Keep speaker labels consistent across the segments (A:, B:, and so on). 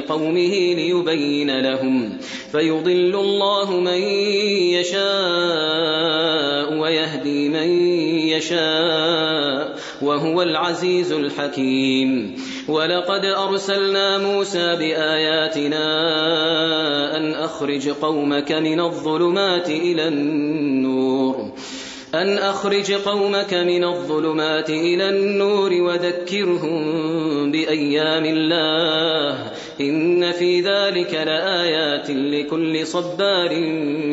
A: قومه ليبين لهم فيضل الله من يشاء ويهدي من يشاء وهو العزيز الحكيم ولقد أرسلنا موسى بآياتنا أن أخرج قومك من الظلمات إلى النور أن أخرج قومك من الظلمات إلى النور وذكرهم بأيام الله. إن في ذلك لآيات لكل صبار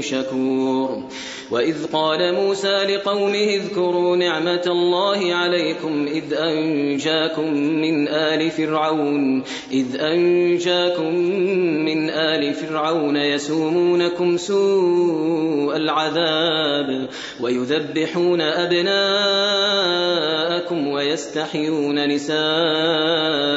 A: شكور. وإذ قال موسى لقومه اذكروا نعمة الله عليكم إذ أنجاكم من آل فرعون إذ أنجاكم من آل فرعون يسومونكم سوء العذاب ويذبحون أبناءكم ويستحيون نساءكم.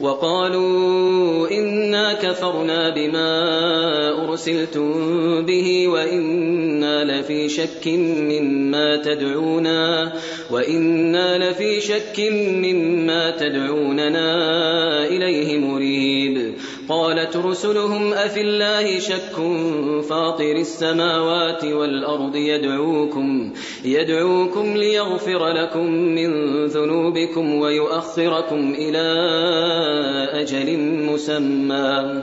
A: وقالوا إنا كفرنا بما أرسلتم به وإنا لفي شك مما تدعونا وإنا لفي شك مما تدعوننا إليه مريب قالت رسلهم أفي الله شك فاطر السماوات والأرض يدعوكم يدعوكم ليغفر لكم من ذنوبكم ويؤخركم إلى أجل مسمى.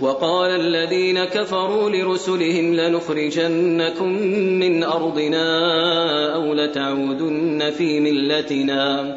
A: وقال الذين كفروا لرسلهم لنخرجنكم من أرضنا أو لتعودن في ملتنا.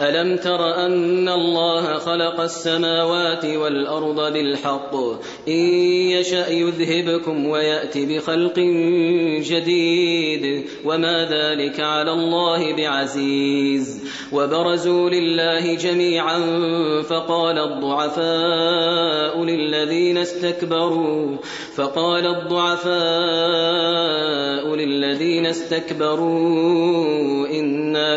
A: ألم تر أن الله خلق السماوات والأرض بالحق؟ إن يشأ يذهبكم ويأتي بخلق جديد. وما ذلك على الله بعزيز. وبرزوا لله جميعا فقال الضعفاء للذين استكبروا فقال الضعفاء للذين استكبروا إنا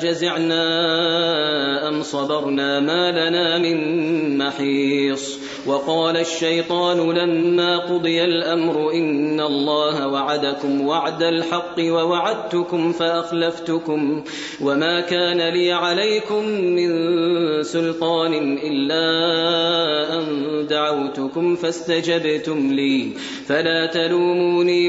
A: أجزعنا أم صبرنا ما لنا من محيص وقال الشيطان لما قضي الأمر إن الله وعدكم وعد الحق ووعدتكم فأخلفتكم وما كان لي عليكم من سلطان إلا أن دعوتكم فاستجبتم لي فلا تلوموني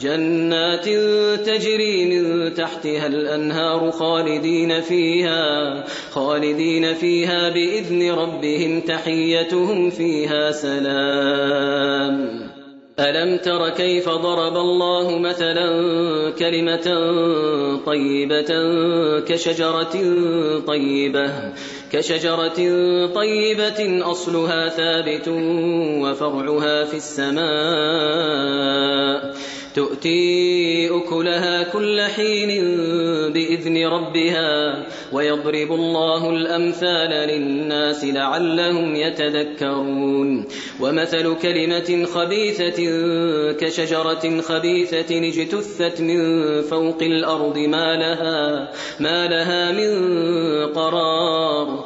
A: جنات تجري من تحتها الأنهار خالدين فيها خالدين فيها بإذن ربهم تحيتهم فيها سلام. ألم تر كيف ضرب الله مثلا كلمة طيبة كشجرة طيبة كشجرة طيبة أصلها ثابت وفرعها في السماء. تؤتي أكلها كل حين بإذن ربها ويضرب الله الأمثال للناس لعلهم يتذكرون. ومثل كلمة خبيثة كشجرة خبيثة اجتثت من فوق الأرض ما لها ما لها من قرار.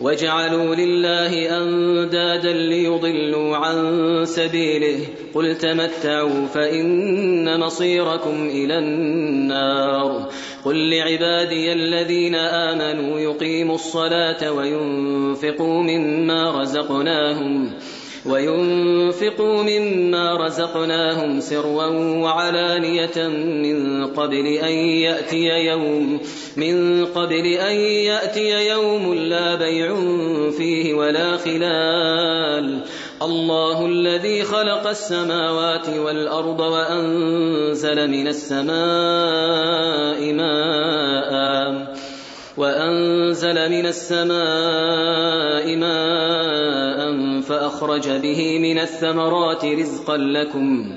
A: وجعلوا لله أندادا ليضلوا عن سبيله قل تمتعوا فإن مصيركم إلى النار قل لعبادي الذين آمنوا يقيموا الصلاة وينفقوا مما رزقناهم وينفقوا مما رزقناهم سرا وعلانية من قبل أن يأتي يوم من قبل أن يأتي يوم لا بيع فيه ولا خلال. الله الذي خلق السماوات والأرض وأنزل من السماء ماء. وأنزل من السماء ماء فأخرج به من الثمرات رزقا لكم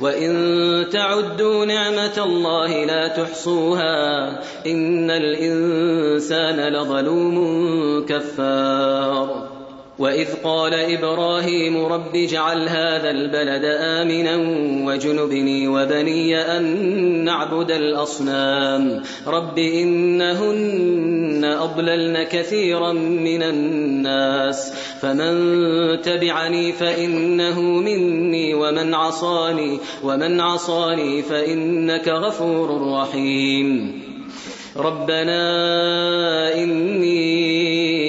A: وإن تعدوا نعمة الله لا تحصوها إن الإنسان لظلوم كفار وإذ قال إبراهيم رب اجعل هذا البلد آمنا وجنبني وبني أن نعبد الأصنام. رب إنهن أضللن كثيرا من الناس. فمن تبعني فإنه مني ومن عصاني ومن عصاني فإنك غفور رحيم. ربنا إني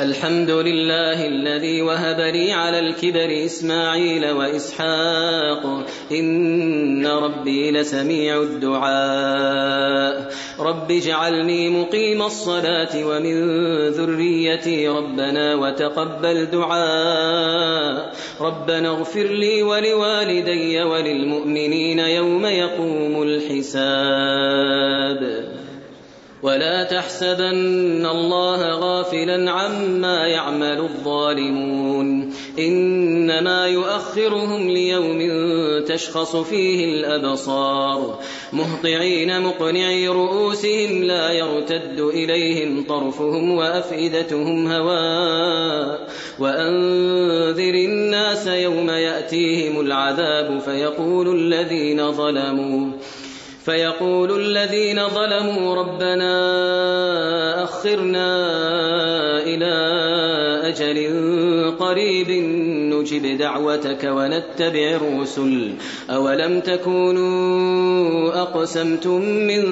A: الحمد لله الذي وهب لي على الكبر إسماعيل وإسحاق. إن ربي لسميع الدعاء. رب اجعلني مقيم الصلاة ومن ذريتي ربنا وتقبل دعاء. ربنا اغفر لي ولوالدي وللمؤمنين يوم يقوم الحساب. ولا تحسبن الله غافلا عما يعمل الظالمون. إنما يؤخرهم ليوم تشخص فيه الأبصار. مهطعين مقنعي رؤوسهم لا يرتد إليهم طرفهم وأفئدتهم هواء وأنذر الناس يوم يأتيهم العذاب فيقول الذين ظلموا. فيقول الذين ظلموا ربنا أخرنا إلى أجل قريب نجب دعوتك ونتبع الرسل. أولم تكونوا أقسمتم من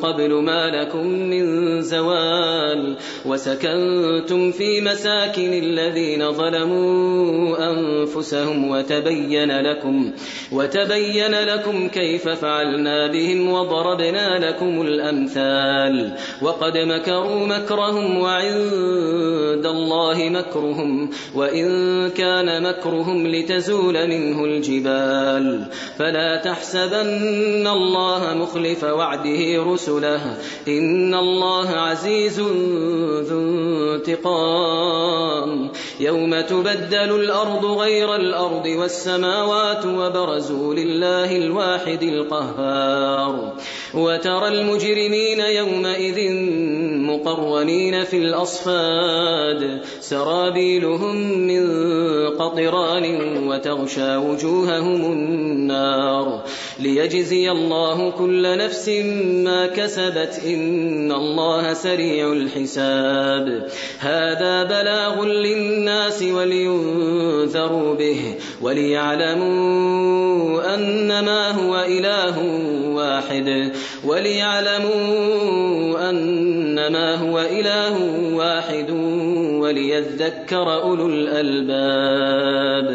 A: قبل ما لكم من زوال؟ وسكنتم في مساكن الذين ظلموا أنفسهم وتبين لكم وتبين لكم كيف فعلنا بهم وضربنا لكم الأمثال. وقد مكروا مكرهم وعند الله مكرهم. وإن كان مكرهم لتزول منه الجبال. فلا تحسبن الله مخلف وعده رسله. إن الله عزيز ذو انتقام. يوم تبدل الأرض غير الأرض والسماوات وبرزوا لله الواحد القهار. وترى المجرمين يومئذ مقرنين في الأصفاد. سرابيلهم من قطران وتغشى وجوههم النار ليجزي الله كل نفس ما كسبت إن الله سريع الحساب. هذا بلاغ للناس ولينذروا به وليعلموا أنما هو إله واحد وليعلموا وليذكر أولو الألباب.